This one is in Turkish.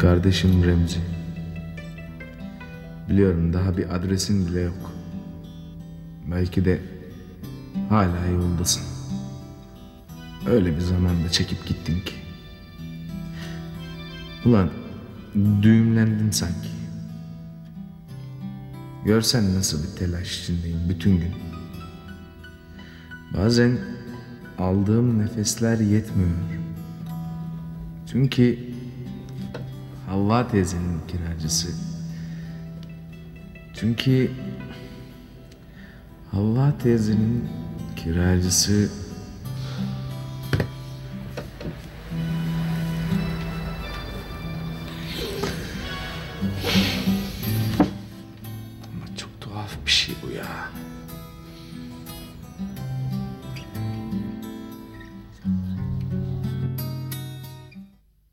Kardeşim Remzi. Biliyorum daha bir adresin bile yok. Belki de hala yoldasın. Öyle bir zamanda çekip gittin ki. Ulan düğümlendin sanki. Görsen nasıl bir telaş içindeyim bütün gün. Bazen aldığım nefesler yetmiyor. Çünkü Havva teyzenin kiracısı. Çünkü Havva teyzenin kiracısı Ama çok tuhaf bir şey bu ya.